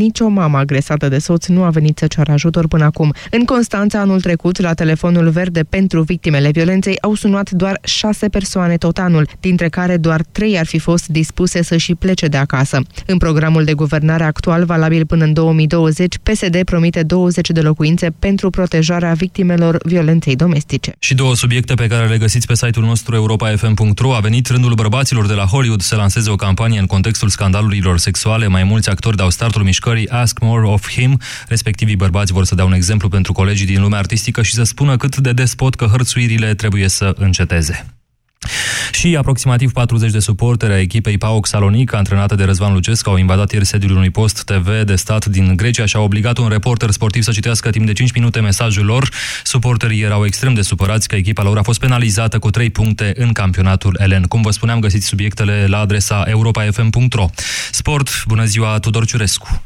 Nicio mamă agresată de soț nu a venit să ceară ajutor până acum. În Constanța, anul trecut, la telefonul verde pentru victimele violenței, au sunat doar șase persoane tot anul, dintre care doar trei ar fi fost dispuse să și plece de acasă. În programul de guvernare actual, valabil până în 2020, PSD promite 20 de locuințe pentru protejarea victimelor violenței domestice. Și două subiecte pe care le găsiți pe site-ul nostru europa.fm.ro a venit rândul bărbaților de la Hollywood să lanseze o campanie în contextul scandalurilor sexuale. Mai mulți actori dau startul mișcării mișcării Ask More of Him, respectivii bărbați vor să dea un exemplu pentru colegii din lumea artistică și să spună cât de despot că hărțuirile trebuie să înceteze. Și aproximativ 40 de suporteri a echipei PAOK Salonic, antrenată de Răzvan Lucescu, au invadat ieri sediul unui post TV de stat din Grecia și au obligat un reporter sportiv să citească timp de 5 minute mesajul lor. Suporterii erau extrem de supărați că echipa lor a fost penalizată cu 3 puncte în campionatul Elen. Cum vă spuneam, găsiți subiectele la adresa europafm.ro. Sport, bună ziua, Tudor Ciurescu!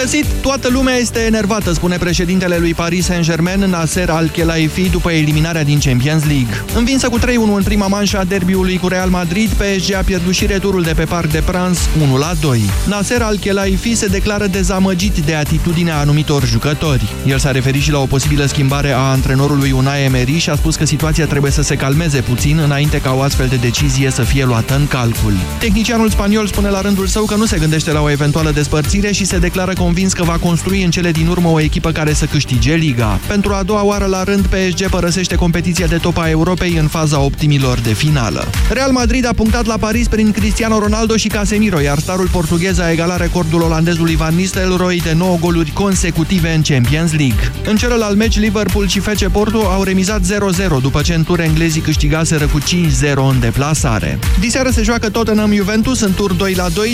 găsit! Toată lumea este enervată, spune președintele lui Paris Saint-Germain, Nasser Al-Khelaifi, după eliminarea din Champions League. Învinsă cu 3-1 în prima manșă a derbiului cu Real Madrid, PSG a pierdut și returul de pe Parc de Prans 1-2. Nasser Al-Khelaifi se declară dezamăgit de atitudinea anumitor jucători. El s-a referit și la o posibilă schimbare a antrenorului Unai Emery și a spus că situația trebuie să se calmeze puțin înainte ca o astfel de decizie să fie luată în calcul. Tehnicianul spaniol spune la rândul său că nu se gândește la o eventuală despărțire și se declară convins că va construi în cele din urmă o echipă care să câștige Liga. Pentru a doua oară la rând, PSG părăsește competiția de top a Europei în faza optimilor de finală. Real Madrid a punctat la Paris prin Cristiano Ronaldo și Casemiro, iar starul portughez a egalat recordul olandezului Van Nistelrooy de 9 goluri consecutive în Champions League. În celălalt meci, Liverpool și FC Porto au remizat 0-0 după ce în tur englezii câștigaseră cu 5-0 în deplasare. Diseară se joacă Tottenham Juventus în tur 2-2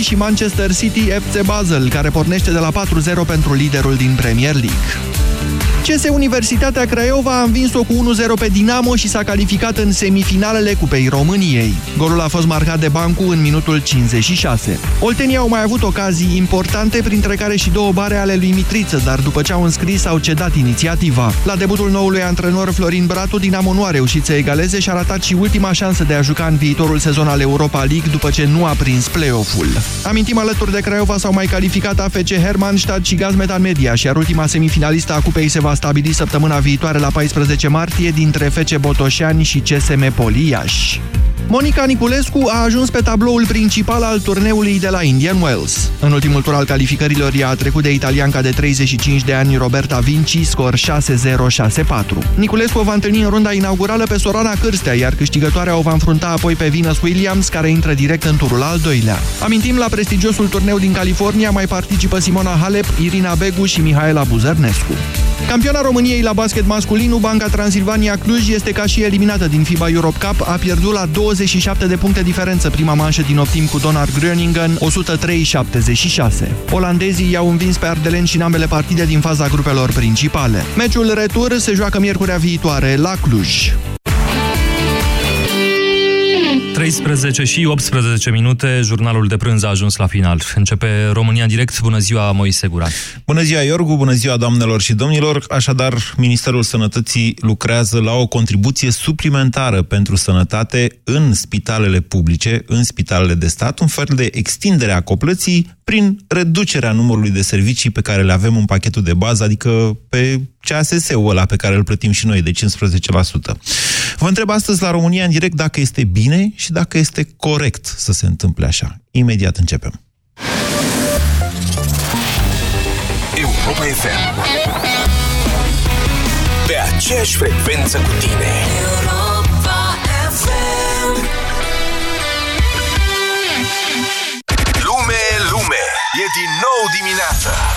și Manchester City FC Basel, care pornește de la 4-0 pentru liderul din Premier League. CS Universitatea Craiova a învins-o cu 1-0 pe Dinamo și s-a calificat în semifinalele Cupei României. Golul a fost marcat de Bancu în minutul 56. Oltenii au mai avut ocazii importante, printre care și două bare ale lui Mitriță, dar după ce au înscris au cedat inițiativa. La debutul noului antrenor Florin Bratu, Dinamo nu a reușit să egaleze și a ratat și ultima șansă de a juca în viitorul sezon al Europa League după ce nu a prins play-off-ul. Amintim alături de Craiova s-au mai calificat AFC Hermannstadt și Gazmetan Media, iar ultima semifinalistă a Cupei se va stabili săptămâna viitoare la 14 martie dintre FC Botoșani și CSM Poliaș. Monica Niculescu a ajuns pe tabloul principal al turneului de la Indian Wells. În ultimul tur al calificărilor ea a trecut de italianca de 35 de ani Roberta Vinci, scor 6-0-6-4. Niculescu o va întâlni în runda inaugurală pe Sorana Cârstea, iar câștigătoarea o va înfrunta apoi pe Venus Williams, care intră direct în turul al doilea. Amintim, la prestigiosul turneu din California mai participă Simona Halep, Irina Begu și Mihaela Buzărnescu. Campiona României la basket masculin, Banca Transilvania Cluj este ca și eliminată din FIBA Europe Cup, a pierdut la 27 de puncte diferență prima manșă din optim cu Donar Gröningen, 103-76. Olandezii i-au învins pe Ardelen și în ambele partide din faza grupelor principale. Meciul retur se joacă miercurea viitoare la Cluj. 13 și 18 minute, jurnalul de prânz a ajuns la final. Începe România Direct. Bună ziua, Moise Guran. Bună ziua, Iorgu, bună ziua, doamnelor și domnilor. Așadar, Ministerul Sănătății lucrează la o contribuție suplimentară pentru sănătate în spitalele publice, în spitalele de stat, un fel de extindere a coplății prin reducerea numărului de servicii pe care le avem în pachetul de bază, adică pe CASS-ul ăla pe care îl plătim și noi, de 15%. Vă întreb astăzi la România în direct dacă este bine și dacă este corect să se întâmple așa. Imediat începem. Europa FM Pe aceeași frecvență cu tine Europa FM Lume, lume, e din nou dimineața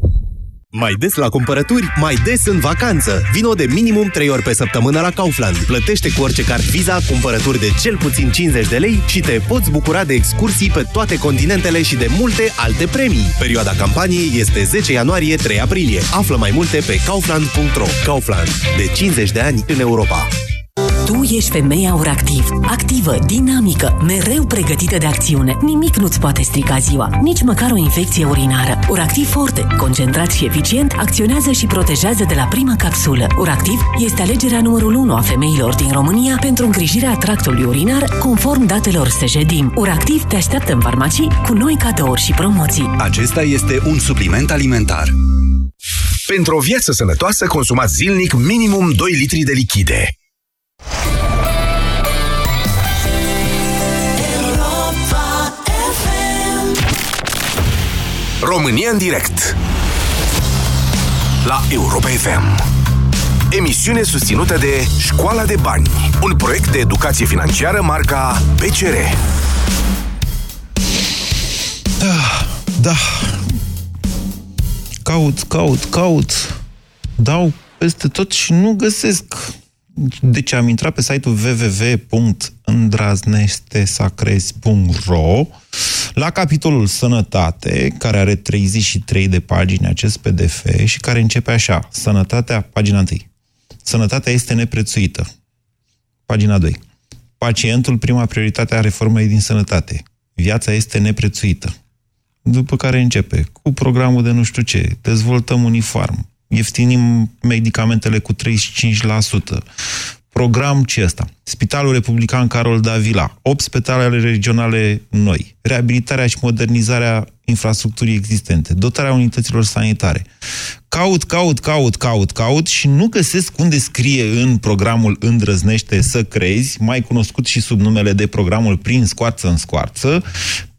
Mai des la cumpărături, mai des în vacanță. Vino de minimum 3 ori pe săptămână la Kaufland. Plătește cu orice card Visa cumpărături de cel puțin 50 de lei și te poți bucura de excursii pe toate continentele și de multe alte premii. Perioada campaniei este 10 ianuarie-3 aprilie. Află mai multe pe kaufland.ro. Kaufland. De 50 de ani în Europa. Tu ești femeia Uractiv. Activă, dinamică, mereu pregătită de acțiune. Nimic nu-ți poate strica ziua, nici măcar o infecție urinară. Uractiv Forte, concentrat și eficient, acționează și protejează de la prima capsulă. Uractiv este alegerea numărul 1 a femeilor din România pentru îngrijirea tractului urinar, conform datelor Sejedim. Uractiv te așteaptă în farmacii cu noi cadouri și promoții. Acesta este un supliment alimentar. Pentru o viață sănătoasă, consumați zilnic minimum 2 litri de lichide. România în direct La Europa FM Emisiune susținută de Școala de Bani Un proiect de educație financiară marca PCR Da, da. Caut, caut, caut. Dau peste tot și nu găsesc. Deci am intrat pe site-ul www.îndraznestesacrezi.ro la capitolul Sănătate, care are 33 de pagini acest PDF și care începe așa. Sănătatea, pagina 1. Sănătatea este neprețuită. Pagina 2. Pacientul, prima prioritate a reformei din sănătate. Viața este neprețuită. După care începe cu programul de nu știu ce, dezvoltăm uniform, ieftinim medicamentele cu 35%, program ce ăsta? Spitalul Republican Carol Davila, 8 spitale regionale noi, reabilitarea și modernizarea infrastructurii existente, dotarea unităților sanitare. Caut, caut, caut, caut, caut și nu găsesc unde scrie în programul Îndrăznește să crezi, mai cunoscut și sub numele de programul Prin scoarță în scoarță,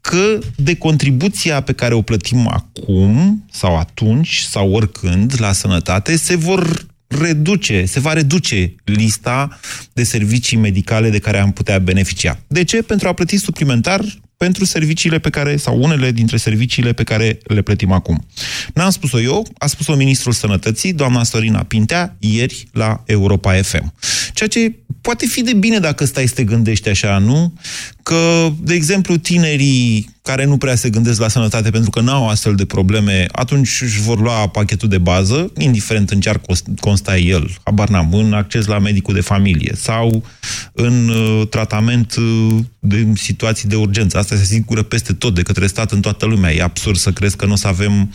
că de contribuția pe care o plătim acum, sau atunci, sau oricând, la sănătate, se vor reduce, se va reduce lista de servicii medicale de care am putea beneficia. De ce? Pentru a plăti suplimentar pentru serviciile pe care, sau unele dintre serviciile pe care le plătim acum. N-am spus-o eu, a spus-o Ministrul Sănătății, doamna Sorina Pintea, ieri la Europa FM. Ceea ce poate fi de bine dacă stai să te gândești așa, nu? Că, de exemplu, tinerii care nu prea se gândesc la sănătate pentru că n-au astfel de probleme, atunci își vor lua pachetul de bază, indiferent în ce ar consta el, habar n-am, în acces la medicul de familie sau în uh, tratament uh, de situații de urgență. Asta se asigură peste tot de către stat în toată lumea. E absurd să crezi că nu o să avem uh,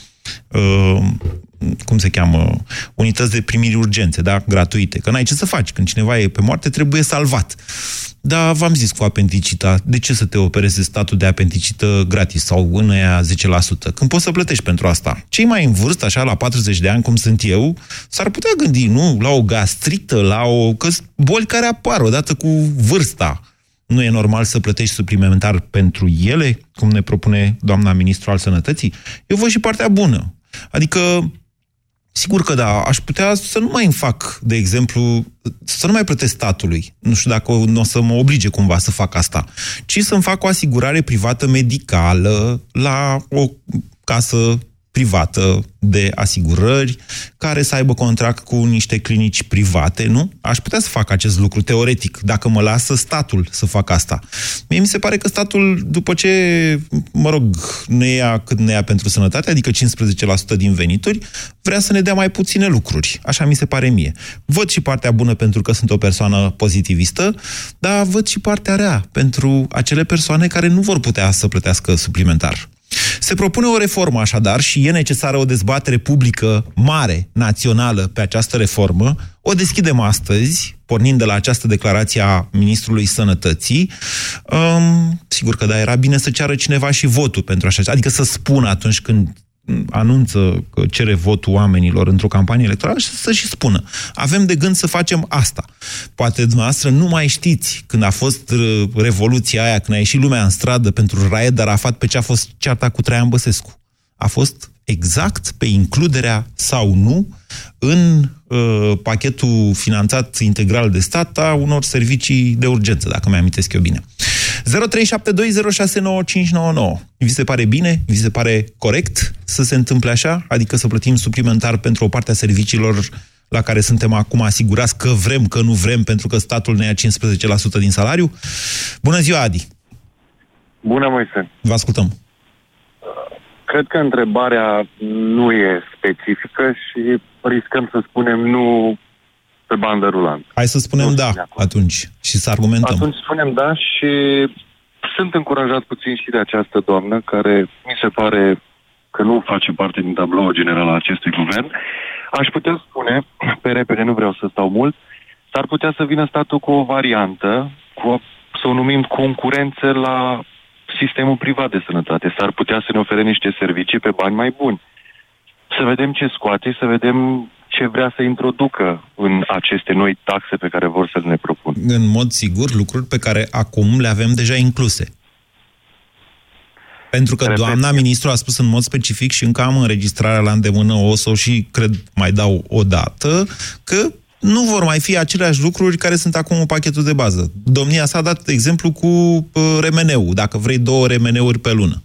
cum se cheamă, unități de primiri urgențe, da? gratuite. Că n-ai ce să faci. Când cineva e pe moarte, trebuie salvat. Da, v-am zis cu apendicita, de ce să te opereze statul de apendicită gratis sau în aia 10%? Când poți să plătești pentru asta. Cei mai în vârstă, așa, la 40 de ani, cum sunt eu, s-ar putea gândi, nu, la o gastrită, la o... Că boli care apar odată cu vârsta. Nu e normal să plătești suplimentar pentru ele, cum ne propune doamna ministru al sănătății? Eu văd și partea bună. Adică Sigur că da, aș putea să nu mai îmi fac, de exemplu, să nu mai plătesc statului. Nu știu dacă nu o să mă oblige cumva să fac asta. Ci să-mi fac o asigurare privată medicală la o casă privată de asigurări, care să aibă contract cu niște clinici private, nu? Aș putea să fac acest lucru teoretic, dacă mă lasă statul să fac asta. Mie mi se pare că statul, după ce, mă rog, ne ia cât ne ia pentru sănătate, adică 15% din venituri, vrea să ne dea mai puține lucruri. Așa mi se pare mie. Văd și partea bună pentru că sunt o persoană pozitivistă, dar văd și partea rea pentru acele persoane care nu vor putea să plătească suplimentar. Se propune o reformă așadar și e necesară o dezbatere publică mare, națională, pe această reformă. O deschidem astăzi, pornind de la această declarație a Ministrului Sănătății. Um, sigur că da, era bine să ceară cineva și votul pentru așa, adică să spună atunci când anunță că cere votul oamenilor într-o campanie electorală și să și spună. Avem de gând să facem asta. Poate dumneavoastră nu mai știți când a fost uh, revoluția aia, când a ieșit lumea în stradă pentru Raed Arafat pe ce a fost cearta cu Traian Băsescu. A fost exact pe includerea sau nu în uh, pachetul finanțat integral de stat a unor servicii de urgență, dacă mi-amintesc eu bine. 0372069599. Vi se pare bine? Vi se pare corect să se întâmple așa? Adică să plătim suplimentar pentru o parte a serviciilor la care suntem acum asigurați că vrem, că nu vrem, pentru că statul ne ia 15% din salariu? Bună ziua, Adi! Bună, Moise! Vă ascultăm! Cred că întrebarea nu e specifică și riscăm să spunem nu pe bandă rulantă. Hai să spunem da atunci și să argumentăm. Atunci spunem da și sunt încurajat puțin și de această doamnă care mi se pare că nu face parte din tabloul general al acestui guvern. Aș putea spune, pe repede, nu vreau să stau mult, s-ar putea să vină statul cu o variantă, cu o, să o numim concurență la sistemul privat de sănătate. S-ar putea să ne ofere niște servicii pe bani mai buni. Să vedem ce scoate, să vedem ce vrea să introducă în aceste noi taxe pe care vor să ne propun. În mod sigur, lucruri pe care acum le avem deja incluse. Pentru că Repet. doamna ministru a spus în mod specific și încă am înregistrarea la îndemână, o să și cred mai dau o dată, că nu vor mai fi aceleași lucruri care sunt acum în pachetul de bază. Domnia s-a dat exemplu cu uh, remeneu, dacă vrei două remeneuri pe lună.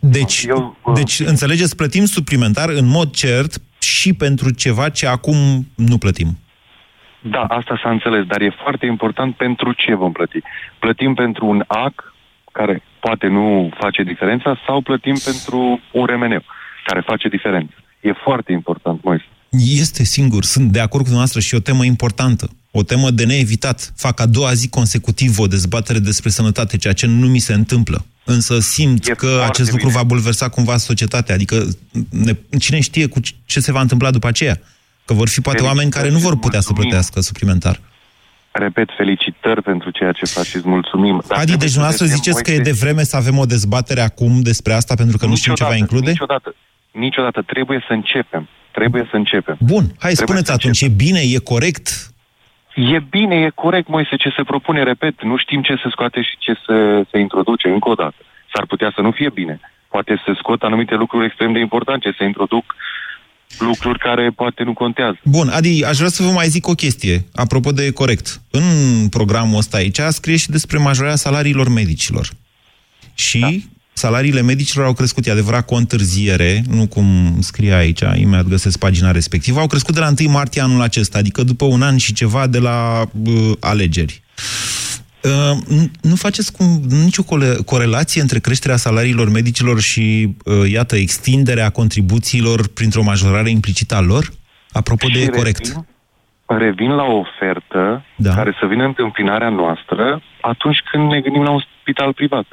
Deci, Eu, uh... deci, înțelegeți, plătim suplimentar în mod cert și pentru ceva ce acum nu plătim. Da, asta s-a înțeles, dar e foarte important pentru ce vom plăti. Plătim pentru un AC care poate nu face diferența sau plătim pentru un remeneu care face diferența. E foarte important, Moise. Este singur, sunt de acord cu dumneavoastră și o temă importantă, o temă de neevitat. Fac a doua zi consecutiv o dezbatere despre sănătate, ceea ce nu mi se întâmplă. Însă simt e că acest lucru bine. va bulversa cumva societatea. Adică ne, cine știe cu ce se va întâmpla după aceea? Că vor fi poate oameni care nu vor putea să plătească suplimentar. Repet, felicitări pentru ceea ce faceți, mulțumim. Dar Adi, deci dumneavoastră ziceți că e de vreme să avem o dezbatere acum despre asta, pentru că niciodată, nu știm ce va include? Niciodată, niciodată. Trebuie să începem. Trebuie să începem. Bun, hai, Trebuie spuneți atunci, e bine, e corect? E bine, e corect, Moise, ce se propune, repet, nu știm ce se scoate și ce se, se introduce, încă o dată. S-ar putea să nu fie bine. Poate se scot anumite lucruri extrem de importante, se introduc lucruri care poate nu contează. Bun, Adi, aș vrea să vă mai zic o chestie, apropo de corect. În programul ăsta aici scrie și despre majorarea salariilor medicilor. Și da. Salariile medicilor au crescut, e adevărat, cu o întârziere, nu cum scrie aici, imediat găsesc pagina respectivă, au crescut de la 1 martie anul acesta, adică după un an și ceva de la uh, alegeri. Uh, nu faceți cum, nicio corelație între creșterea salariilor medicilor și, uh, iată, extinderea contribuțiilor printr-o majorare implicită a lor? Apropo și de revin, corect. Revin la o ofertă da. care să vină întâmpinarea noastră atunci când ne gândim la un spital privat.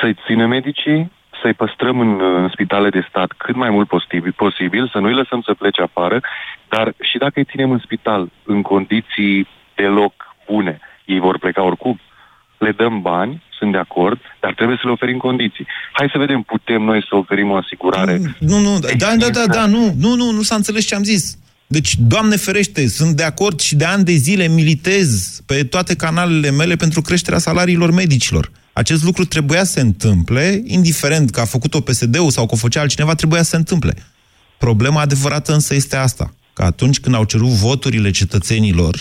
Să-i ținem medicii, să-i păstrăm în, în spitale de stat cât mai mult posibil, posibil, să nu-i lăsăm să plece afară, dar și dacă îi ținem în spital în condiții deloc bune, ei vor pleca oricum. Le dăm bani, sunt de acord, dar trebuie să le oferim condiții. Hai să vedem, putem noi să oferim o asigurare. Nu, nu, da, da, da, da, nu, nu, nu, nu s-a înțeles ce am zis. Deci, Doamne ferește, sunt de acord și de ani de zile militez pe toate canalele mele pentru creșterea salariilor medicilor. Acest lucru trebuia să se întâmple, indiferent că a făcut-o PSD-ul sau că o făcea altcineva, trebuia să se întâmple. Problema adevărată însă este asta, că atunci când au cerut voturile cetățenilor,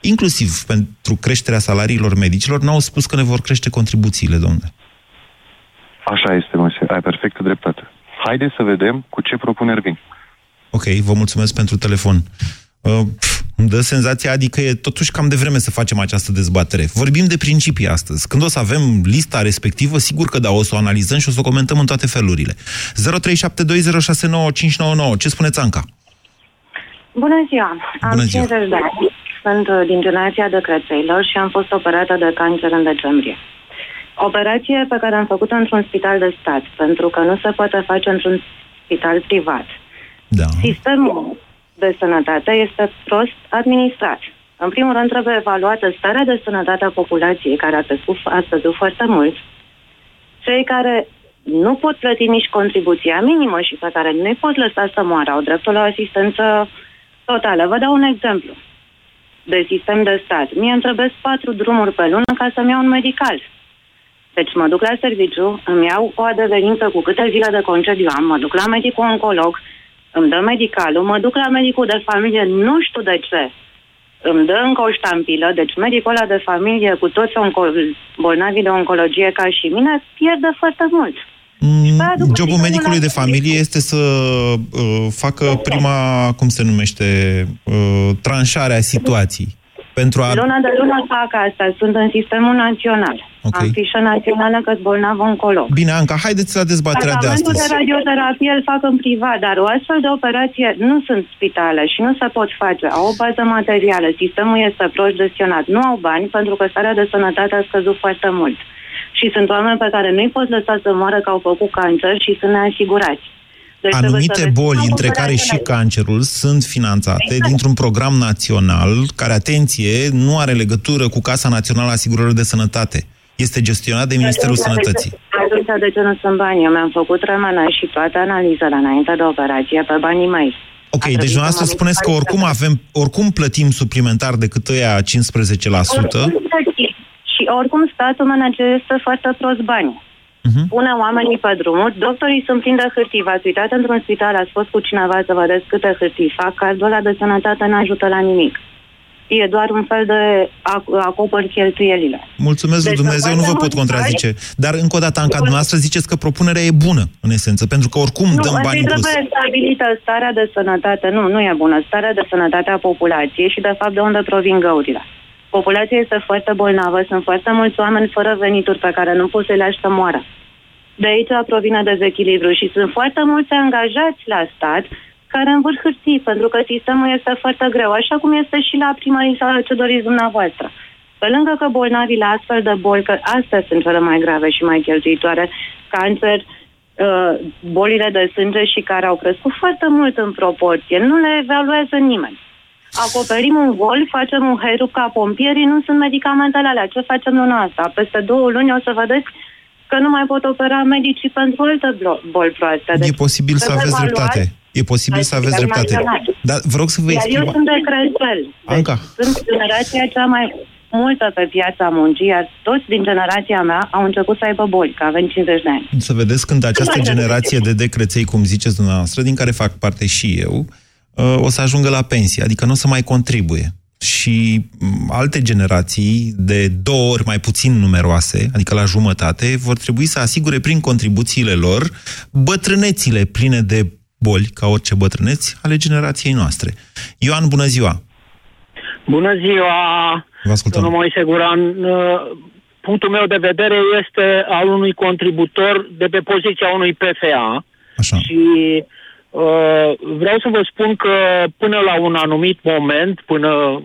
inclusiv pentru creșterea salariilor medicilor, n-au spus că ne vor crește contribuțiile, domnule. Așa este, Moise. Ai perfectă dreptate. Haideți să vedem cu ce propuneri vin. Ok, vă mulțumesc pentru telefon. Uh, pf, îmi dă senzația, adică e totuși cam de vreme să facem această dezbatere. Vorbim de principii astăzi. Când o să avem lista respectivă, sigur că da, o să o analizăm și o să o comentăm în toate felurile. 0372069599. Ce spuneți, Anca? Bună ziua! Am Bună ziua. 50 de ani. Sunt uh, din generația de crețeilor și am fost operată de cancer în decembrie. Operație pe care am făcut-o într-un spital de stat, pentru că nu se poate face într-un spital privat. Da. Sistemul de sănătate este prost administrat. În primul rând trebuie evaluată starea de sănătate a populației, care a crescut, a scăzut foarte mult. Cei care nu pot plăti nici contribuția minimă și pe care nu-i pot lăsa să moară, au dreptul la asistență totală. Vă dau un exemplu de sistem de stat. Mie îmi trebuie patru drumuri pe lună ca să-mi iau un medical. Deci mă duc la serviciu, îmi iau o adeverință cu câte zile de concediu am, mă duc la medicul oncolog, îmi dă medicalul, mă duc la medicul de familie, nu știu de ce, îmi dă încă o ștampilă, deci medicul ăla de familie cu toți bolnavii de oncologie ca și mine pierde foarte mult. Mm, jobul medicului de familie este să uh, facă prima, cum se numește, uh, tranșarea situației. Pentru a... Luna de lună fac asta, sunt în sistemul național. Okay. Am fișă națională că bolnav oncolog. Bine, Anca, haideți la dezbaterea de astăzi. de radioterapie îl fac în privat, dar o astfel de operație nu sunt spitale și nu se pot face. Au o bază materială, sistemul este prost gestionat. Nu au bani pentru că starea de sănătate a scăzut foarte mult. Și sunt oameni pe care nu-i poți lăsa să moară că au făcut cancer și sunt neasigurați. Deci Anumite boli, între care și cancerul, sunt finanțate exact. dintr-un program național care, atenție, nu are legătură cu Casa Națională a Asigurării de Sănătate. Este gestionat de Ministerul Sănătății. Atunci de ce nu sunt bani? Eu mi-am făcut rămână și toată analiza la înainte de operație pe banii mei. Ok, deci dumneavoastră spuneți că oricum avem, oricum plătim suplimentar decât ăia 15%. Și oricum statul managerește foarte prost bani uh-huh. pune oamenii pe drumuri, doctorii sunt plini de hârtii. V-ați uitat într-un spital, ați fost cu cineva să vedeți câte hârtii fac, cardul ăla de sănătate nu ajută la nimic. E doar un fel de ac- acopăr cheltuielile. Mulțumesc deci, Dumnezeu, nu vă pot contrazice. Dar, încă o dată, Anca, dumneavoastră ziceți că propunerea e bună, în esență, pentru că oricum nu, dăm bani în plus. Nu, stabilită starea de sănătate. Nu, nu e bună. Starea de sănătate a populației și, de fapt, de unde provin găurile. Populația este foarte bolnavă, sunt foarte mulți oameni fără venituri pe care nu poți să le lași să moară. De aici provine dezechilibru și sunt foarte mulți angajați la stat care învârh hârtii, pentru că sistemul este foarte greu, așa cum este și la primării sau ce doriți dumneavoastră. Pe lângă că bolnavii la astfel de boli, că astea sunt cele mai grave și mai cheltuitoare, cancer, uh, bolile de sânge și care au crescut foarte mult în proporție, nu le evaluează nimeni. Acoperim un gol, facem un herup ca pompierii, nu sunt medicamentele alea. Ce facem luna asta? Peste două luni o să vedeți că nu mai pot opera medicii pentru alte boli proaste. Deci, e posibil să aveți dreptate. E posibil să aveți dreptate. Dar vă rog să vă explic. eu sunt de Crăciun. Anca. Deci, sunt generația cea mai multă pe piața muncii, iar toți din generația mea au început să aibă boli, că avem 50 de ani. Să vedeți când această generație de decreței, cum ziceți dumneavoastră, din care fac parte și eu, uh, o să ajungă la pensie, adică nu o să mai contribuie și alte generații de două ori mai puțin numeroase, adică la jumătate, vor trebui să asigure prin contribuțiile lor bătrânețile pline de boli, ca orice bătrâneți, ale generației noastre. Ioan, bună ziua! Bună ziua! Vă ascultăm. Domnul Moise Guran, punctul meu de vedere este al unui contributor de pe poziția unui PFA Așa. și Uh, vreau să vă spun că până la un anumit moment, până uh,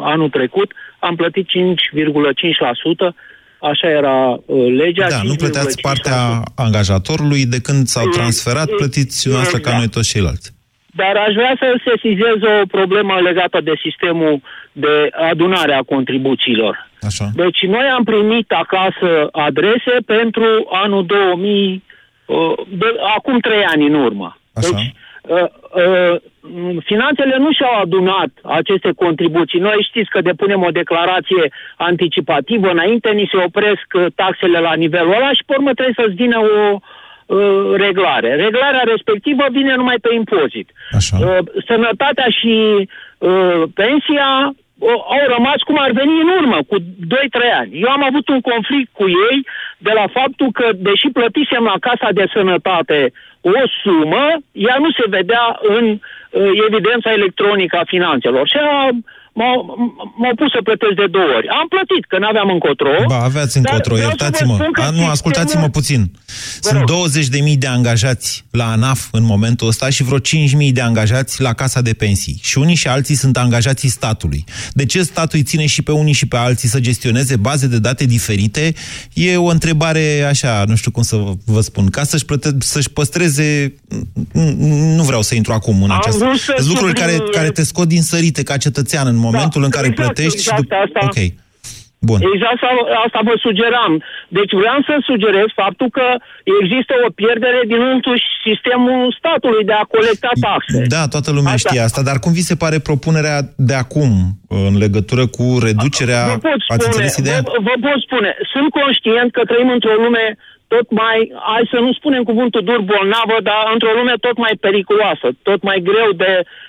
anul trecut, am plătit 5,5%, așa era uh, legea. Da, nu plăteați partea angajatorului, de când s-au mm. transferat, plătiți noastră ca noi toți ceilalți. Dar aș vrea să sesizez o problemă legată de sistemul de adunare a contribuțiilor. Așa. Deci noi am primit acasă adrese pentru anul 2000, de, acum trei ani în urmă. Așa. Deci, uh, uh, finanțele nu și-au adunat aceste contribuții. Noi știți că depunem o declarație anticipativă înainte, ni se opresc uh, taxele la nivelul ăla și pe urmă trebuie să-ți vină o uh, reglare. Reglarea respectivă vine numai pe impozit. Așa. Uh, sănătatea și uh, pensia au rămas cum ar veni în urmă, cu 2-3 ani. Eu am avut un conflict cu ei de la faptul că, deși plătisem la Casa de Sănătate o sumă, ea nu se vedea în uh, evidența electronică a finanțelor. Și a, m-au, pus să plătesc de două ori. Am plătit, că n-aveam încotro. Ba, aveați încotro, iertați-mă. A, nu, ascultați-mă puțin. Sunt 20.000 de angajați la ANAF în momentul ăsta și vreo 5.000 de angajați la Casa de Pensii. Și unii și alții sunt angajații statului. De ce statul îi ține și pe unii și pe alții să gestioneze baze de date diferite? E o întrebare așa, nu știu cum să vă spun, ca să-și, plăte- să-și păstreze... Nu vreau să intru acum în această... Sunt lucruri care, care te scot din sărite ca cetățean în momentul da, în care exact, plătești exact, și după... Asta. Ok. Bun. Exact asta, asta vă sugeram. Deci vreau să sugerez faptul că există o pierdere din însuși sistemul statului de a colecta taxe. Da, toată lumea asta. știe asta, dar cum vi se pare propunerea de acum în legătură cu reducerea... Vă pot spune, Ați înțeles ideea? Vă, vă pot spune, sunt conștient că trăim într-o lume tot mai, hai să nu spunem cuvântul dur bolnavă, dar într-o lume tot mai periculoasă, tot mai greu de Uh,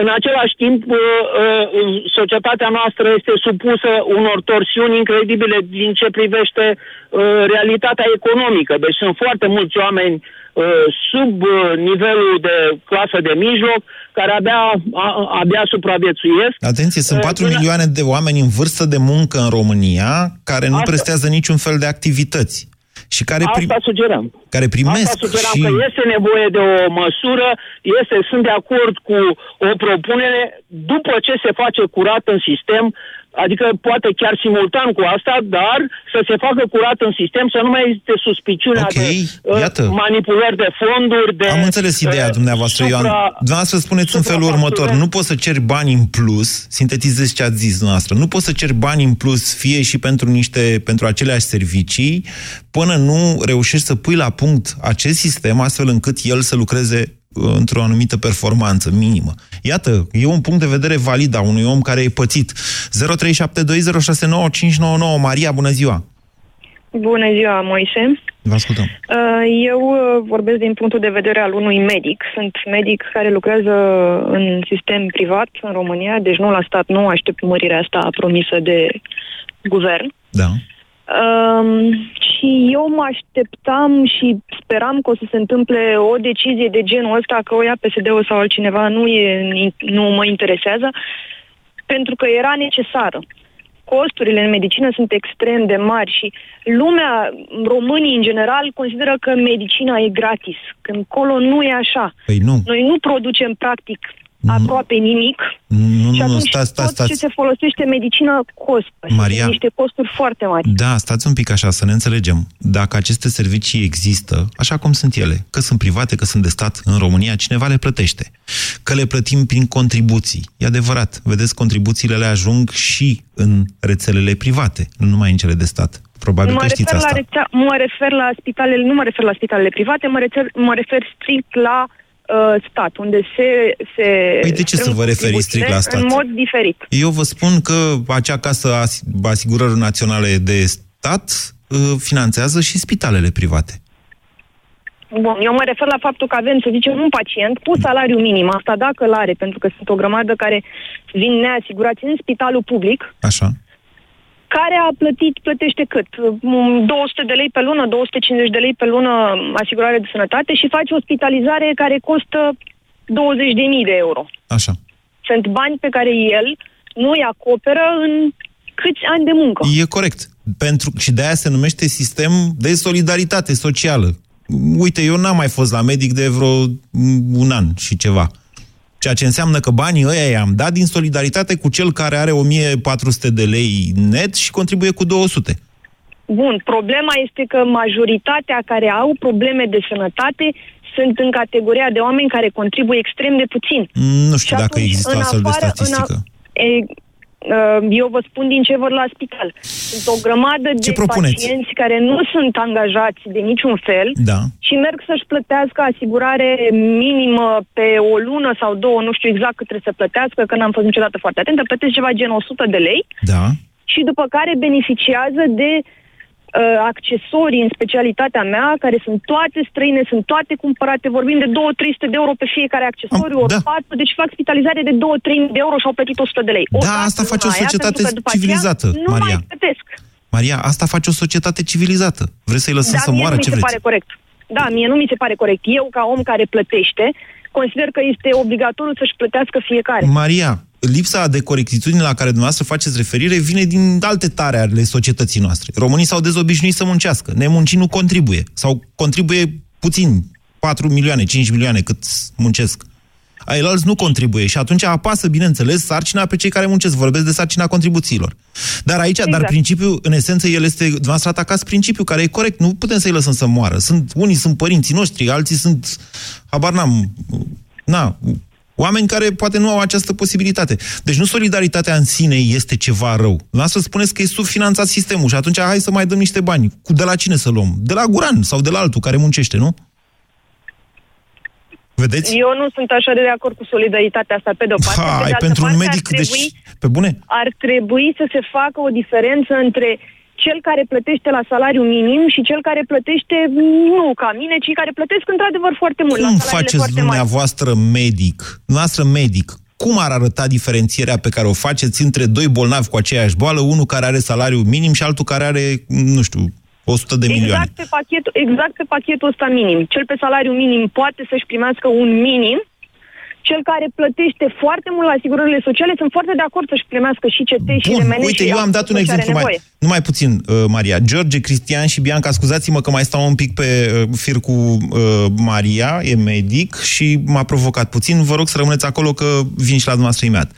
în același timp, uh, uh, societatea noastră este supusă unor torsiuni incredibile din ce privește realitatea economică. Deci sunt foarte mulți oameni sub nivelul de clasă de mijloc care abia, abia supraviețuiesc. Atenție, sunt 4 milioane de oameni în vârstă de muncă în România care nu Asta. prestează niciun fel de activități și care, prim... Asta sugerăm. care primesc Asta sugerăm și... că este nevoie de o măsură, este, sunt de acord cu o propunere, după ce se face curat în sistem, adică poate chiar simultan cu asta, dar să se facă curat în sistem, să nu mai existe suspiciunea okay, de iată. Uh, manipulări de fonduri, de... Am înțeles ideea uh, dumneavoastră, supra, Ioan. Dumneavoastră spuneți în felul următor, nu poți să ceri bani în plus, sintetizezi ce ați zis dumneavoastră, nu poți să ceri bani în plus, fie și pentru niște, pentru aceleași servicii, până nu reușești să pui la punct acest sistem astfel încât el să lucreze într-o anumită performanță minimă. Iată, e un punct de vedere valid a unui om care e pățit. 0372069599 Maria, bună ziua! Bună ziua, Moise! Vă ascultăm. Uh, eu uh, vorbesc din punctul de vedere al unui medic. Sunt medic care lucrează în sistem privat în România, deci nu la stat, nu aștept mărirea asta promisă de guvern. Da. Um, și eu mă așteptam și speram că o să se întâmple o decizie de genul ăsta, că o ia PSD-ul sau altcineva, nu, e, nu mă interesează, pentru că era necesară. Costurile în medicină sunt extrem de mari și lumea, românii în general, consideră că medicina e gratis, când colo nu e așa. Păi nu. Noi nu producem practic aproape nimic. Nu, și nu, atunci stați, stați, tot stați. ce se folosește medicină costă. Maria, și niște costuri foarte mari. Da, stați un pic așa, să ne înțelegem. Dacă aceste servicii există, așa cum sunt ele, că sunt private, că sunt de stat în România, cineva le plătește. Că le plătim prin contribuții. E adevărat, vedeți, contribuțiile le ajung și în rețelele private, nu numai în cele de stat. Probabil mă că știți refer asta. La rețea, mă refer la spitalele, nu mă refer la spitalele private, mă refer, mă refer strict la uh, stat, unde se... se păi de ce să vă referiți strict la stat? În mod diferit. Eu vă spun că acea casă asigurări naționale de stat uh, finanțează și spitalele private. Bun, eu mă refer la faptul că avem, să zicem, un pacient cu salariu minim, asta dacă îl are, pentru că sunt o grămadă care vin neasigurați în spitalul public. Așa care a plătit, plătește cât? 200 de lei pe lună, 250 de lei pe lună asigurare de sănătate și face ospitalizare care costă 20.000 de euro. Așa. Sunt bani pe care el nu îi acoperă în câți ani de muncă. E corect. Pentru, și de aia se numește sistem de solidaritate socială. Uite, eu n-am mai fost la medic de vreo un an și ceva. Ceea ce înseamnă că banii ăia i-am dat din solidaritate cu cel care are 1400 de lei net și contribuie cu 200. Bun, problema este că majoritatea care au probleme de sănătate sunt în categoria de oameni care contribuie extrem de puțin. Nu știu și dacă există o astfel de statistică. În a, e, Uh, eu vă spun din ce vor la spital. Sunt o grămadă ce de propuneți? pacienți care nu sunt angajați de niciun fel da. și merg să-și plătească asigurare minimă pe o lună sau două, nu știu exact cât trebuie să plătească, că n-am fost niciodată foarte atentă, plătesc ceva gen 100 de lei da. și după care beneficiază de uh, accesorii în specialitatea mea, care sunt toate străine, sunt toate cumpărate, vorbim de 2-300 de euro pe fiecare accesoriu, ori da. 4, deci fac spitalizare de 2-3 de euro și au plătit 100 de lei. O da, asta face o societate aia, civilizată, aceea, nu Maria. mai plătesc. Maria, asta face o societate civilizată. Vreți să-i lăsăm da, să moară nu ce mi se vreți? pare corect. Da, mie nu mi se pare corect. Eu, ca om care plătește, consider că este obligatoriu să-și plătească fiecare. Maria, lipsa de corectitudine la care dumneavoastră faceți referire vine din alte tare ale societății noastre. Românii s-au dezobișnuit să muncească. Nemuncii nu contribuie. Sau contribuie puțin, 4 milioane, 5 milioane cât muncesc. Ailalți nu contribuie și atunci apasă, bineînțeles, sarcina pe cei care muncesc. Vorbesc de sarcina contribuțiilor. Dar aici, exact. dar principiul, în esență, el este, dumneavoastră atacați principiul care e corect. Nu putem să-i lăsăm să moară. Sunt, unii sunt părinții noștri, alții sunt, habar n-am, na, Oameni care poate nu au această posibilitate. Deci nu solidaritatea în sine este ceva rău. Lasă spuneți că e subfinanțat sistemul și atunci hai să mai dăm niște bani. De la cine să luăm? De la Guran sau de la altul care muncește, nu? Vedeți? Eu nu sunt așa de, de acord cu solidaritatea asta, pe de-o parte. Ha, pe de altă pentru un parte, medic, ar trebui, deci, pe bune? Ar trebui să se facă o diferență între cel care plătește la salariu minim și cel care plătește, nu ca mine, ci care plătesc într-adevăr foarte mult. Cum la faceți foarte dumneavoastră mari. medic, noastră medic, cum ar arăta diferențierea pe care o faceți între doi bolnavi cu aceeași boală, unul care are salariu minim și altul care are, nu știu, 100 de milioane? Exact pe, pachetul, exact pe pachetul ăsta minim. Cel pe salariu minim poate să-și primească un minim, cel care plătește foarte mult la asigurările sociale, sunt foarte de acord să-și primească și CT și Bun, RMN uite, și eu am dat un tot ce are exemplu mai, nevoie. numai puțin, uh, Maria. George, Cristian și Bianca, scuzați-mă că mai stau un pic pe uh, fir cu uh, Maria, e medic și m-a provocat puțin. Vă rog să rămâneți acolo că vin și la dumneavoastră imediat.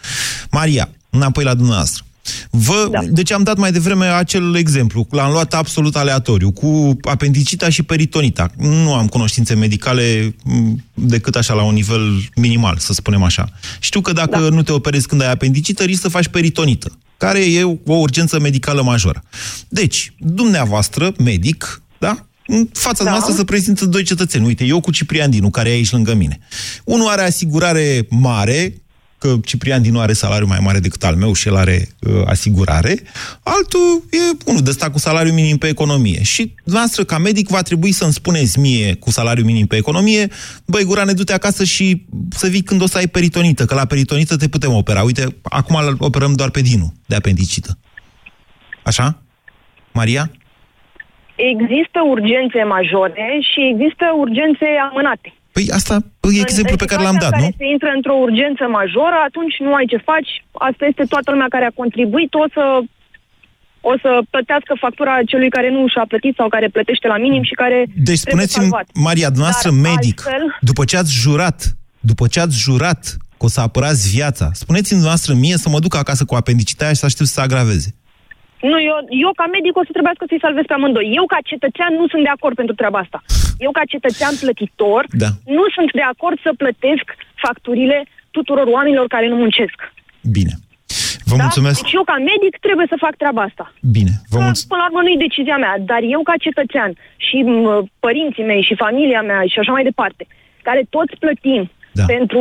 Maria, înapoi la dumneavoastră. Vă, da. Deci am dat mai devreme acel exemplu, l-am luat absolut aleatoriu, cu apendicita și peritonita. Nu am cunoștințe medicale m, decât așa la un nivel minimal, să spunem așa. Știu că dacă da. nu te operezi când ai apendicită, risci să faci peritonită, care e o urgență medicală majoră. Deci, dumneavoastră, medic, da? În fața da. noastră se prezintă doi cetățeni. Uite, eu cu Ciprian Dinu, care e aici lângă mine. Unul are asigurare mare, că Ciprian Dinu are salariu mai mare decât al meu și el are uh, asigurare, altul e unul de stat cu salariu minim pe economie. Și noastră, ca medic, va trebui să-mi spuneți mie cu salariu minim pe economie, băi, Gurane, du-te acasă și să vii când o să ai peritonită, că la peritonită te putem opera. Uite, acum îl operăm doar pe Dinu, de apendicită. Așa? Maria? Există urgențe majore și există urgențe amânate. Păi asta e exemplu pe care l-am dat, care nu? se intră într-o urgență majoră, atunci nu ai ce faci. Asta este toată lumea care a contribuit, o să o să plătească factura celui care nu și-a plătit sau care plătește la minim și care Deci trebuie spuneți-mi, salvat. Maria, dumneavoastră Dar medic, altfel, după ce ați jurat, după ce ați jurat că o să apărați viața, spuneți-mi dumneavoastră mie să mă duc acasă cu apendicita aia și să aștept să se agraveze. Nu, eu, eu ca medic o să trebuiască să-i salvez pe amândoi. Eu ca cetățean nu sunt de acord pentru treaba asta. Eu ca cetățean plătitor Da. nu sunt de acord să plătesc facturile tuturor oamenilor care nu muncesc. Bine. Vă da? mulțumesc. Deci eu ca medic trebuie să fac treaba asta. Bine, vă Că, mulțumesc. până la urmă nu e decizia mea, dar eu ca cetățean și m, părinții mei și familia mea și așa mai departe, care toți plătim Da. pentru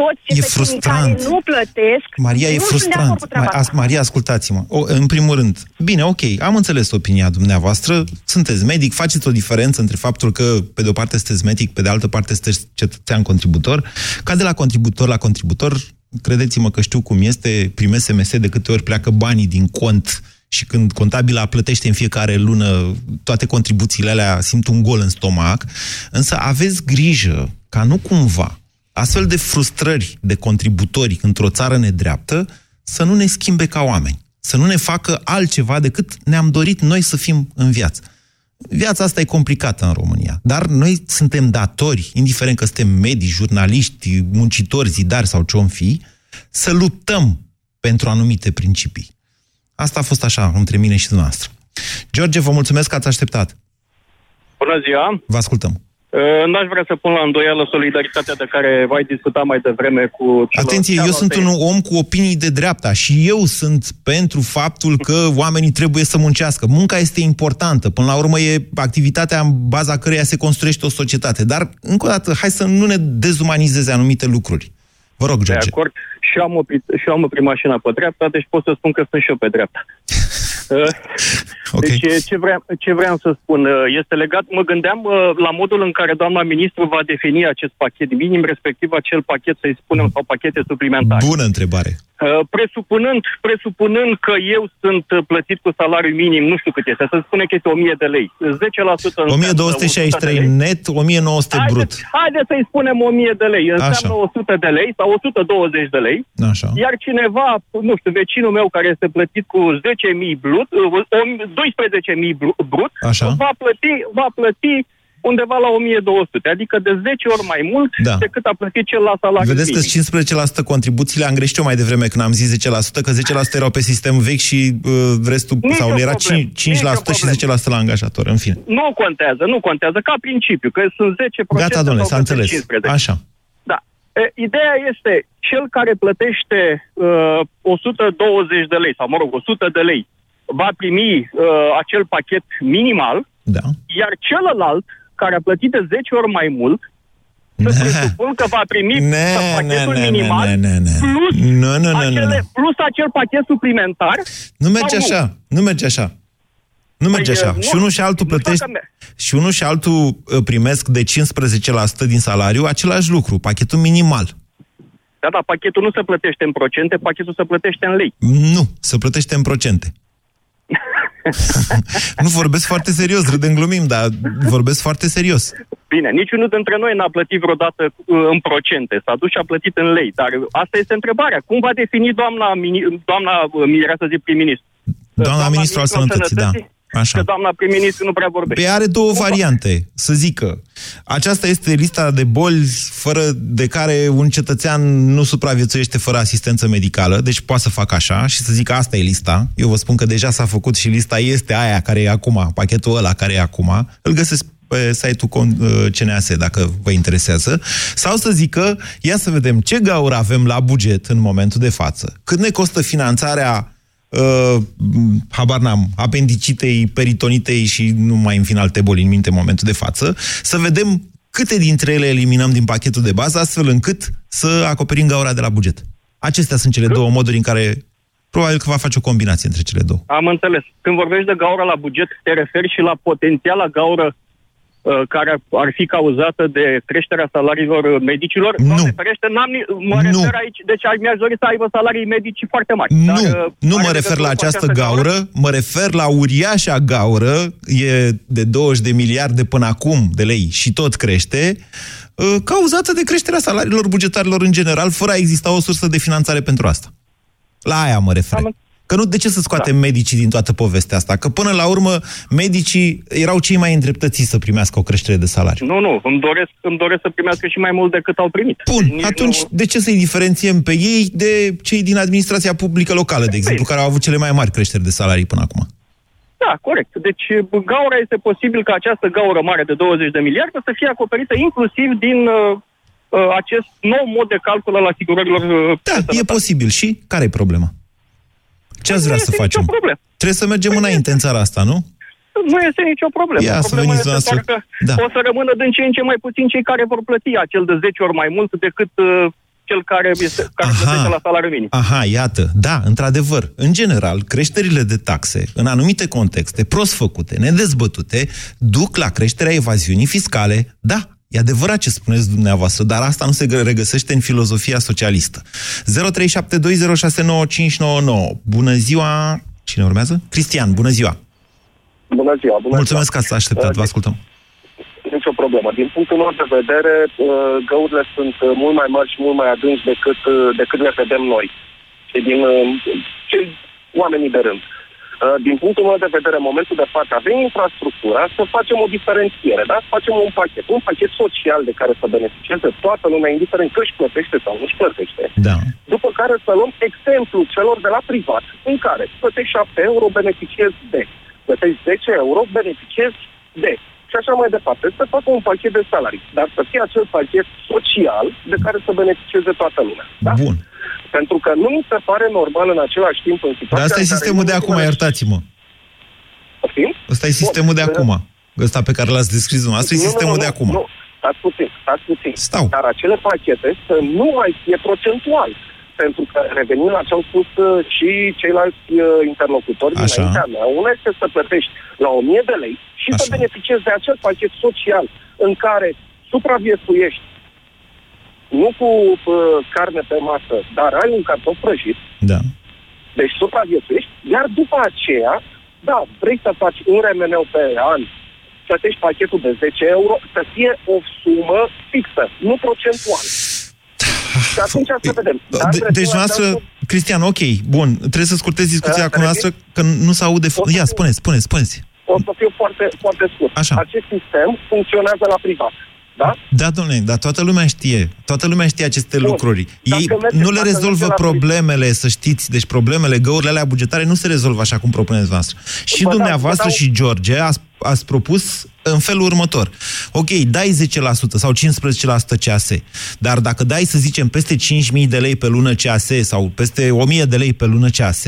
toți E cetățenii frustrant. care nu plătesc, Maria, e nu sunt de acord frustrant. cu treaba Ma- asta. as- Maria, ascultați-mă. O, în primul rând, bine, ok, am înțeles opinia dumneavoastră, sunteți medic, faceți o diferență între faptul că, pe de o parte, sunteți medic, pe de altă parte, sunteți cetățean contributor. Ca de la contributor la contributor, credeți-mă că știu cum este, prin SMS de câte ori pleacă banii din cont și când contabila plătește în fiecare lună toate contribuțiile alea, simt un gol în stomac, însă aveți grijă ca nu cumva astfel de frustrări de contributori într-o țară nedreaptă să nu ne schimbe ca oameni, să nu ne facă altceva decât ne-am dorit noi să fim în viață. Viața asta e complicată în România, dar noi suntem datori, indiferent că suntem medici, jurnaliști, muncitori, zidari sau ce om fi, să luptăm pentru anumite principii. Asta a fost așa între mine și dumneavoastră. George, vă mulțumesc că ați așteptat. Bună ziua! Vă ascultăm. Uh, N-aș vrea să pun la îndoială solidaritatea de care v-ai discutat mai devreme cu celor- Atenție, eu sunt un om cu opinii de dreapta și eu sunt pentru faptul că oamenii trebuie să muncească. Munca este importantă. Până la urmă e activitatea în baza căreia se construiește o societate. Dar, încă o dată, hai să nu ne dezumanizeze anumite lucruri. Vă rog, De George. acord. Și eu am, oprit, și eu am oprit mașina pe dreapta, deci pot să spun că sunt și eu pe dreapta. Uh, Okay. Deci ce vreau, ce vreau să spun uh, este legat, mă gândeam uh, la modul în care doamna ministru va defini acest pachet minim, respectiv acel pachet, să-i spunem, sau pachete suplimentare. Bună întrebare. Uh, Presupunând, presupunând că eu sunt uh, plătit cu salariu minim, nu știu cât este, să spunem că este 1000 de lei. 10% înseamnă 1263 100 de lei. net, 1900 brut. Haideți, haideți să-i spunem 1000 de lei. Înseamnă Așa. 100 de lei sau 120 de lei. Așa. Iar cineva, nu știu, vecinul meu care este plătit cu 10.000 brut, uh, 12.000 bru- brut, Așa. va plăti, va plăti undeva la 1200, adică de 10 ori mai mult Da. decât a plătit cel la salariu Vedeți că minim. 15% contribuțiile, am greșit eu mai devreme când am zis 10%, că 10% erau pe sistem vechi și uh, restul, Nici sau o era problemă, 5%, 5% și nici o 10% la angajator, în fine. Nu contează, nu contează, ca principiu, că sunt 10% Gata, domnule, sau s-a că sunt înțeles. 15. Așa. Da. E, ideea este, cel care plătește uh, 120 de lei, sau mă rog, 100 de lei, va primi uh, acel pachet minimal, da. iar celălalt, care a plătit de 10 ori mai mult, să presupun că va primi Ne, pachetul ne, ne, minimal ne, ne, ne. Plus, Nu, nu, nu, nu, acele, nu. plus acel pachet suplimentar. Nu merge sau așa, nu merge așa. Nu merge Păi, așa. nu, și unul și altul nu știu plătești, dacă me- și unul și altul uh, primesc de 15% din salariu același lucru, pachetul minimal. Da, da, pachetul nu se plătește în procente, pachetul se plătește în lei. Nu, se plătește în procente. nu vorbesc foarte serios, râdem glumim, dar vorbesc foarte serios. Bine, niciunul dintre noi n-a plătit vreodată uh, în procente, s-a dus și a plătit în lei, dar asta este întrebarea. Cum va defini doamna, mini- doamna uh, Mirea, să zic prim-ministru? Doamna ministru al sănătății, da. Așa. Că doamna prim-ministru nu prea vorbește. Pe are două variante, să zică. Aceasta este lista de boli fără de care un cetățean nu supraviețuiește fără asistență medicală, deci poate să facă așa și să zică asta e lista. Eu vă spun că deja s-a făcut și lista este aia care e acum, pachetul ăla care e acum. Îl găsesc pe site-ul con- uh, CNAS, dacă vă interesează, sau să zică, ia să vedem ce gaură avem la buget în momentul de față, cât ne costă finanțarea uh, habar n-am, apendicitei, peritonitei și nu mai în final alte boli în minte în momentul de față, să vedem câte dintre ele eliminăm din pachetul de bază, astfel încât să acoperim gaura de la buget. Acestea sunt cele două moduri în care probabil că va face o combinație între cele două. Am înțeles. Când vorbești de gaură la buget, te referi și la potențiala gaură uh, care ar fi cauzată de creșterea salariilor uh, medicilor? Nu. Doamne ferește, n-am, ni- mă Nu. refer aici, deci ar- mi-aș dori să aibă salarii medici foarte mari. Nu, Dar, uh, nu are mă refer legătură la cu această această gaură, mă refer la uriașa gaură, e de 20 de miliarde până acum de lei și tot crește, uh, cauzată de creșterea salariilor bugetarilor în general, fără a exista o sursă de finanțare pentru asta. La aia mă refer. Că nu, de ce să scoatem da. medicii din toată povestea asta? Că până la urmă, medicii erau cei mai îndreptățiți să primească o creștere de salariu. Nu, nu, îmi doresc, îmi doresc să primească și mai mult decât au primit. Bun, Nici atunci nu- de ce să-i diferențiem pe ei de cei din administrația publică locală, de exemplu, care au avut cele mai mari creșteri de salarii până acum? Da, corect. Deci gaura este posibil ca această gaură mare de 20 de miliarde să fie acoperită inclusiv din uh, uh, acest nou mod de calcul al asigurărilor. Uh, Da, e posibil. Și care e problema? Ce ați vrea să facem? problemă. Trebuie să mergem înainte în țara asta, nu? Nu este nicio problemă. Ia să Problema veniți este dumneavoastră. doar că Da. o să rămână din ce în ce mai puțin cei care vor plăti acel de 10 ori mai mult decât uh, cel care, este, care plătește la salariu minim. Aha, iată. Da, într-adevăr. În general, creșterile de taxe, în anumite contexte, prost făcute, nedezbătute, duc la creșterea evaziunii fiscale. Da, E adevărat ce spuneți dumneavoastră, dar asta nu se gă- regăsește în filozofia socialistă. 0372069599. Bună ziua! Cine urmează? Cristian, bună ziua! Bună ziua, bună Mulțumesc că ați așteptat, vă ascultăm. ziua. Nicio problemă. Din punctul meu de vedere, uh, găurile sunt uh, mult mai mari și mult mai adânci decât, uh, decât le vedem noi. Și din uh, cei oamenii de rând. Uh, Din punctul meu de vedere, în momentul de față, avem infrastructura să facem o diferențiere, da? Să facem un pachet, un pachet social de care să beneficieze toată lumea, indiferent că își plătește sau nu își plătește. Da. După care să luăm exemplu celor de la privat, în care plătești 7 euro, beneficiezi de. Plătești 10 euro, beneficiezi de. Și așa mai departe. Să facă un pachet de salarii, dar să fie acel pachet social de care să beneficieze toată lumea. Da? Bun. Pentru că nu mi se pare normal în același timp în situația Dar asta e în care sistemul de nu acum, mai- iertați-mă. Poftim? Ăsta e sistemul de Bun. acum. Ăsta pe care l-ați descris dumneavoastră e Nu, nu, sistemul nu, de nu, acum. Nu, stați puțin, stați puțin. Stau. Dar acele pachete să nu mai fie procentual. Pentru că revenind la ce au spus uh, și ceilalți uh, interlocutori Așa. dinaintea mea, una este să plătești la 1000 de lei și să beneficiezi de acel pachet social în care supraviețuiești nu cu uh, carne pe masă, dar ai un cartof prăjit, Da. deci supraviețuiești, iar după aceea, da, vrei să faci un remeneu pe an, plătești pachetul de 10 euro, să fie o sumă fixă, nu procentual. Și atunci să vedem. Dar De, trebuie deci, să- noastră, Cristian, ok, bun, trebuie să scurtez discuția Da, cu noastră, că nu se aude... F- Ia, spuneți, spuneți, spuneți. O să fiu foarte, foarte scurt. Așa. Acest sistem funcționează la privat. Da? Da, domnule, dar toată lumea știe. Toată lumea știe aceste Bun. lucruri. Dacă Ei mergeți- nu le dacă rezolvă mergeți la problemele, să știți. Deci problemele, găurile alea bugetare nu se rezolvă așa cum propuneți voastră. Și Vă dau- dumneavoastră vă dau- și George ați, ați propus în felul următor. Ok, dai 10% sau 15% CAS, dar dacă dai, să zicem, peste 5.000 de lei pe lună CAS sau peste 1.000 de lei pe lună CAS,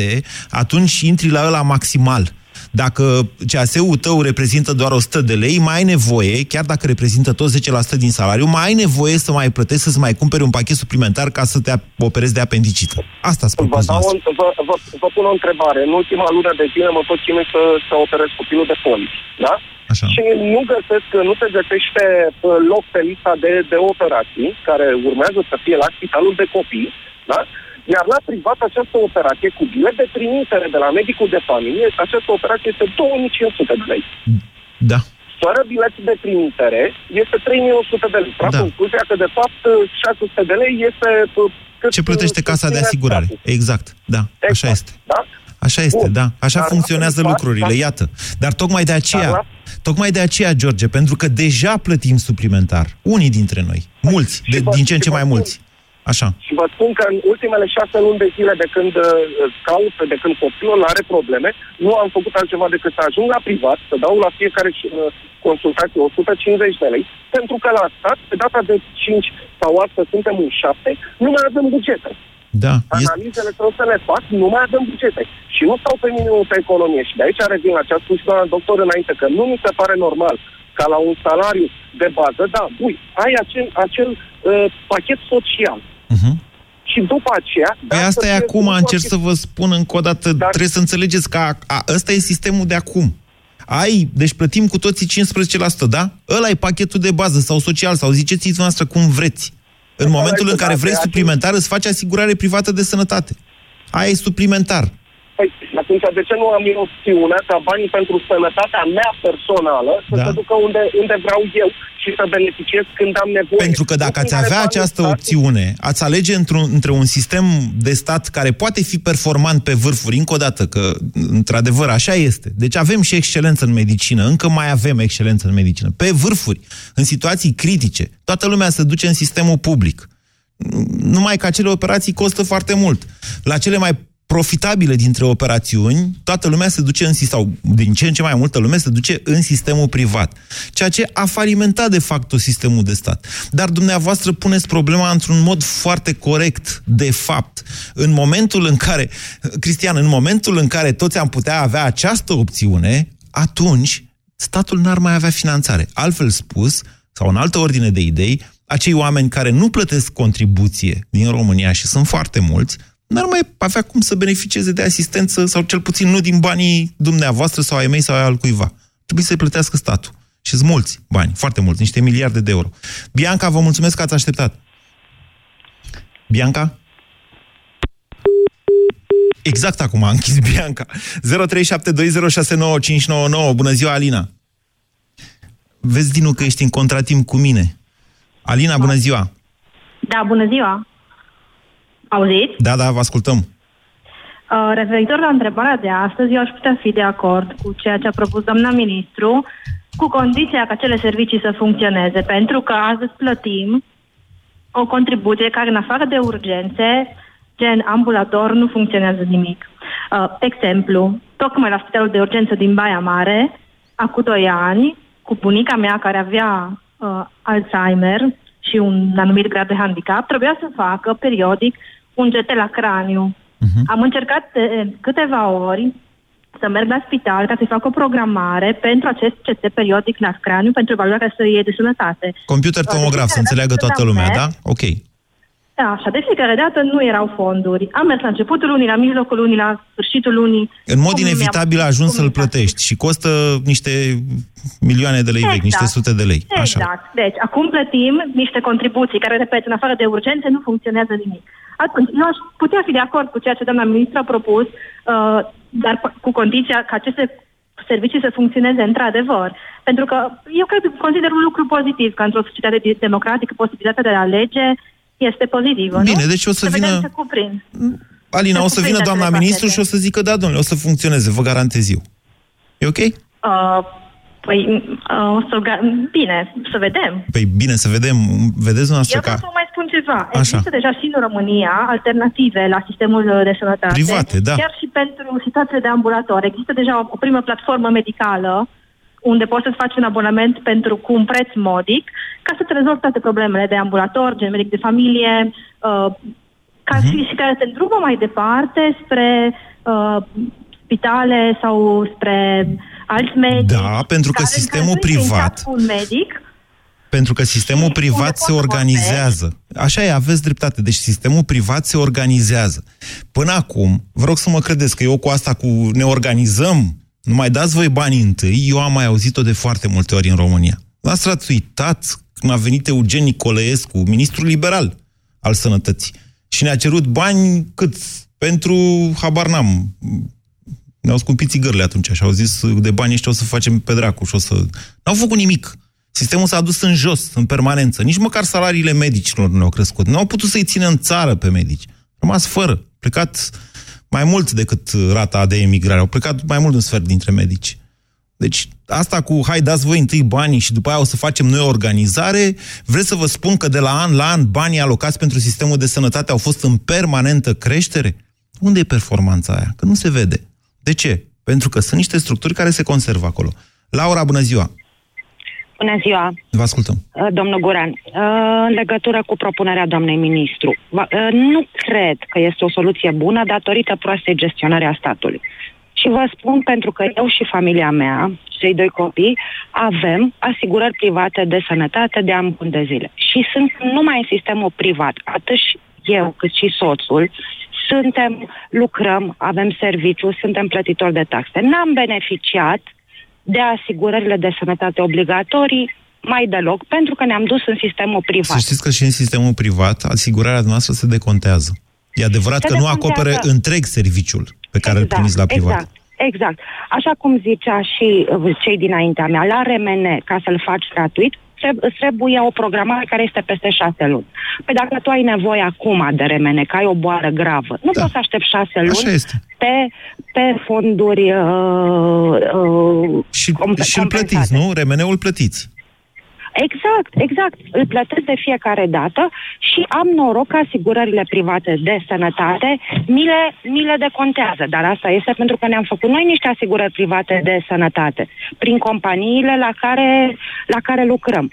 atunci intri la ăla maximal. Dacă CAS-ul tău reprezintă doar 100 de lei, mai ai nevoie, chiar dacă reprezintă tot 10% din salariu, mai ai nevoie să mai plătești, să-ți mai cumperi un pachet suplimentar ca să te operezi de apendicită. Asta ați Vă, propus dau noastră. o, vă, vă, vă pun o întrebare. În ultima lună de zile mă tot chinui să, să operez copilul de poliți. Da? Așa. Și nu găsesc, nu se găsește uh, loc pe lista de, de operații care urmează să fie la spitalul de copii, da? Iar la privat această operație cu bilet de trimitere de la medicul de familie, această operație este 2500 de lei. Da. Fără bilet de trimitere este 3100 de lei. Trag Da. concluzia că de fapt 600 de lei este uh, cât, Ce plătește cât casa de ține asigurare? statul. Exact, da, așa Exact, este. Da? Așa este, Bun. da. Așa Dar la funcționează privat, lucrurile, da. iată. Dar tocmai de aceea, Dar tocmai de aceea, George, pentru că deja plătim suplimentar, unii dintre noi, mulți, de, vă- din ce în și ce vă mai spun- mulți. Așa. Și vă spun că în ultimele șase luni de zile de când uh, caut, de când copilul are probleme, nu am făcut altceva decât să ajung la privat, să dau la fiecare uh, consultație 150 de lei, pentru că la stat, pe data de 5 sau astăzi suntem în 7, nu mai avem bugete. Da. Analizele trebuie să le fac, nu mai avem bugete. Și nu stau pe minimul pe economie. Și de aici revin la ce a spus și doamna doctor înainte, că nu mi se pare normal ca la un salariu de bază, da, bui, ai acel, acel uh, pachet social. Uh-huh. Și după aceea... Păi dacă asta e fie- acum, nu încerc poate- să vă spun încă o dată, Dar- trebuie să înțelegeți că a, a, ăsta e sistemul de acum. Ai, deci plătim cu toții 15%, da? Ăla e pachetul de bază sau social, sau ziceți-ți noastră cum vreți. În Ăla momentul este, în care da, vrei de suplimentar, îți faci asigurare privată de sănătate. Aia e suplimentar. Păi, atunci de ce nu am eu opțiunea ca banii pentru sănătatea mea personală să Da. se ducă unde, unde vreau eu și să beneficiez când am nevoie? Pentru că dacă Nu ați când are avea banii această statul. opțiune, ați alege într-un, între un sistem de stat care poate fi performant pe vârfuri, încă o dată, că într-adevăr așa este. Deci avem și excelență în medicină, încă mai avem excelență în medicină. Pe vârfuri, în situații critice, toată lumea se duce în sistemul public. Numai că acele operații costă foarte mult. La cele mai profitabile dintre operațiuni, toată lumea se duce în sau din ce în ce mai multă lume se duce în sistemul privat. Ceea ce a falimentat de fapt sistemul de stat. Dar dumneavoastră puneți problema într-un mod foarte corect, de fapt. În momentul în care, Cristian, în momentul în care toți am putea avea această opțiune, atunci statul n-ar mai avea finanțare. Altfel spus, sau în altă ordine de idei, acei oameni care nu plătesc contribuție din România și sunt foarte mulți, n-ar mai avea cum să beneficieze de asistență sau cel puțin nu din banii dumneavoastră sau ai mei sau ai altcuiva. Trebuie să-i plătească statul. Și sunt mulți bani, foarte mulți, niște miliarde de euro. Bianca, vă mulțumesc că ați așteptat. Bianca? Exact acum a închis Bianca. 0372069599. Bună ziua, Alina. Vezi, Dinu, că ești în contratimp cu mine. Alina, bună ziua. Da, bună ziua. Auziți? Da, da, vă ascultăm. Uh, referitor la întrebarea de astăzi, eu aș putea fi de acord cu ceea ce a propus doamna ministru, cu condiția ca acele servicii să funcționeze, pentru că astăzi plătim o contribuție care, în afară de urgențe, gen ambulator, nu funcționează nimic. Uh, exemplu, tocmai la spitalul de urgență din Baia Mare, acum 2 ani, cu bunica mea care avea uh, Alzheimer și un anumit grad de handicap, trebuia să facă periodic un GT la craniu. Uh-huh. Am încercat de câteva ori să merg la spital ca să-i fac o programare pentru acest CT periodic la craniu pentru evaluarea sării de sănătate. Computer tomograf, să înțeleagă toată lumea, da? Ok. Da, așa, de fiecare dată nu erau fonduri. Am mers la începutul lunii, la mijlocul lunii, la sfârșitul lunii. În mod Cum inevitabil mi-a- a ajuns cum să-l mi-a- plătești și costă niște milioane de lei vechi, niște sute de lei. Așa. Exact. Deci, acum plătim niște contribuții care, repet, în afară de urgențe, nu funcționează nimic. Atunci, eu aș putea fi de acord cu ceea ce doamna ministru a propus, uh, dar p- cu condiția ca aceste servicii să funcționeze într-adevăr. Pentru că eu cred, consider un lucru pozitiv că într-o societate de- democratică posibilitatea de a alege este pozitivă, Bine, nu? deci o să vedem vină- ce cuprind. Alina, Se o să vină cuprinde doamna acele ministru pachete. și o să zică, da, domnule, o să funcționeze, vă garantez eu. E ok? Uh, Păi, uh, o să, bine, să vedem. Păi bine, să vedem. Vedeți dumneavoastră Eu ca... să mai spun ceva. Așa. Există deja și în România alternative la sistemul de sănătate. Private, da. Chiar și pentru situațiile de ambulator. Există deja o, o primă platformă medicală unde poți să-ți faci un abonament pentru cu un preț modic ca să te rezolvi toate problemele de ambulator, gen medic de familie, uh, ca uh-huh. și, și care te îndrumă mai departe spre uh, spitale sau spre alți medici. Da, pentru că care sistemul încălzuie în privat... cap cu Un medic, Pentru că sistemul Și privat unde se poți să organizează. Așa e, aveți dreptate. Deci sistemul privat se organizează. Până acum, vă rog să mă credeți că eu cu asta cu ne organizăm, nu mai dați voi banii întâi, eu am mai auzit-o de foarte multe ori în România. Lasă ați uitat când a venit Eugen Nicolăescu, ministrul liberal al sănătății, și ne-a cerut bani cât pentru, habar n-am, ne-au scumpit țigările atunci și au zis de bani ăștia o să facem pe dracu și o să... N-au făcut nimic. Sistemul s-a dus în jos, în permanență. Nici măcar salariile medicilor nu au crescut. Nu au putut să-i țină în țară pe medici. Au rămas fără. Plecat mai mult decât rata de emigrare. Au plecat mai mult un sfert dintre medici. Deci asta cu hai dați voi întâi banii și după aia o să facem noi o organizare, vreți să vă spun că de la an la an banii alocați pentru sistemul de sănătate au fost în permanentă creștere? Unde e performanța aia? Că nu se vede. De ce? Pentru că sunt niște structuri care se conservă acolo. Laura, bună ziua! Bună ziua, Vă ascultăm. uh, domnul Guran. Uh, În legătură cu propunerea doamnei ministru, va- uh, nu cred că este o soluție bună datorită proastei gestionări a statului. Și vă spun pentru că eu și familia mea, cei doi copii, avem asigurări private de sănătate de ani buni de zile. Și sunt numai în sistemul privat. Atât și eu cât și soțul suntem, lucrăm, avem serviciu, suntem plătitori de taxe. N-am beneficiat de asigurările de sănătate obligatorii mai deloc, pentru că ne-am dus în sistemul privat. Să știți că și în sistemul privat asigurarea noastră se decontează. E adevărat Se că nu decontează. acopere întreg serviciul pe care îl primiți la privat. Exact, exact. Așa cum zicea și uh, cei dinaintea mea, la RMN, ca să-l faci gratuit, treb- îți trebuie o programare care este peste șase luni. Păi dacă tu ai nevoie acum de RMN, că ai o boală gravă, nu Da. poți să aștepți șase Așa luni este. pe, pe fonduri uh, uh, Și, comp- și îl plătiți, nu? Remeneul plătiți. Exact, exact. Îl plătesc de fiecare dată și am noroc că asigurările private de sănătate mi le, mi le decontează. Dar asta este pentru că ne-am făcut noi niște asigurări private de sănătate prin companiile la care, la care lucrăm.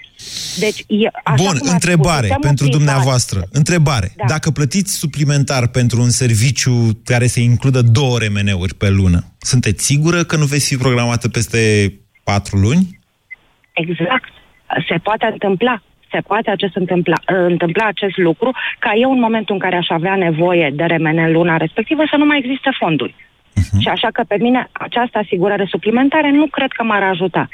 Deci, e, așa Bun, cum ați întrebare spus, sistemul pentru privat- dumneavoastră. Întrebare. Da. Dacă plătiți suplimentar pentru un serviciu care să includă două remeneuri pe lună, sunteți sigură că nu veți fi programată peste patru luni? Exact. Se poate întâmpla. Se poate acest întâmpla, întâmpla acest lucru ca eu în momentul în care aș avea nevoie de remene în luna respectivă să nu mai existe fonduri. Și așa că pe mine această asigurare suplimentare nu cred că m-ar ajuta.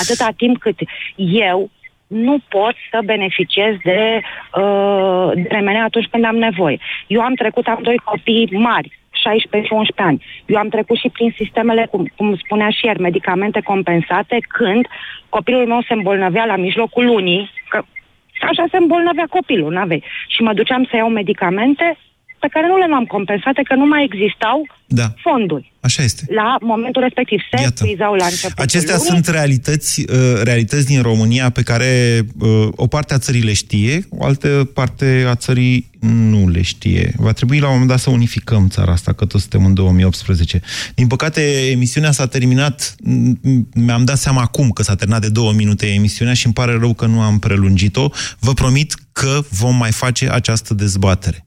Atâta timp cât eu nu pot să beneficiez de, uh, de remene atunci când am nevoie. Eu am trecut, am doi copii mari, 16 și 11 ani. Eu am trecut și prin sistemele, cum, cum spunea și ieri, medicamente compensate, când copilul meu se îmbolnăvea la mijlocul lunii, că așa se îmbolnăvea copilul, n-avei. Și mă duceam să iau medicamente pe care nu le am compensate, că nu mai existau Da. fonduri. Așa este. La momentul respectiv se epuizau la început. Acestea sunt realități, uh, realități din România pe care uh, o parte a țării le știe, o altă parte a țării nu le știe. Va trebui la un moment dat să unificăm țara asta, că toți suntem în 2018. Din păcate, emisiunea s-a terminat, m- mi-am dat seama acum că s-a terminat de două minute emisiunea și îmi pare rău că nu am prelungit-o. Vă promit că vom mai face această dezbatere.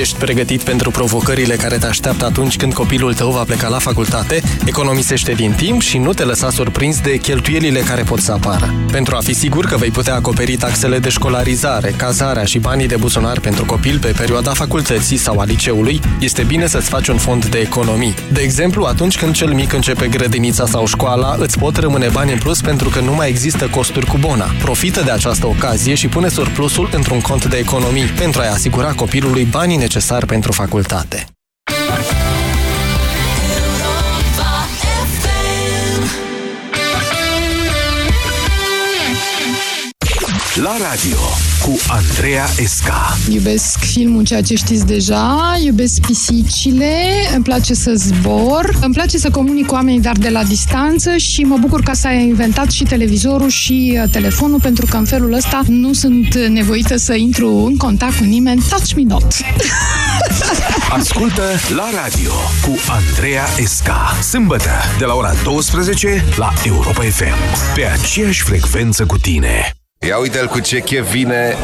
Ești pregătit pentru provocările care te așteaptă atunci când copilul tău va pleca la facultate? Economisește din timp și nu te lăsa surprins de cheltuielile care pot să apară. Pentru a fi sigur că vei putea acoperi taxele de școlarizare, cazarea și banii de buzunar pentru copil pe perioada facultății sau a liceului, este bine să-ți faci un fond de economii. De exemplu, atunci când cel mic începe grădinița sau școala, îți pot rămâne bani în plus pentru că nu mai există costuri cu bona. Profită de această ocazie și pune surplusul într-un cont de economii pentru a-i asigura copilului banii necesar pentru facultate. La radio cu Andreea Esca. Iubesc filmul Ceea ce știți deja, iubesc pisicile, îmi place să zbor, îmi place să comunic cu oamenii, dar de la distanță și mă bucur că s-a inventat și televizorul și uh, telefonul, pentru că în felul ăsta nu sunt nevoită să intru în contact cu nimeni. Touch me not! Ascultă la radio cu Andreea Esca. Sâmbătă, de la ora 12 la Europa FM. Pe aceeași frecvență cu tine. Ia uite-l cu ce chef vine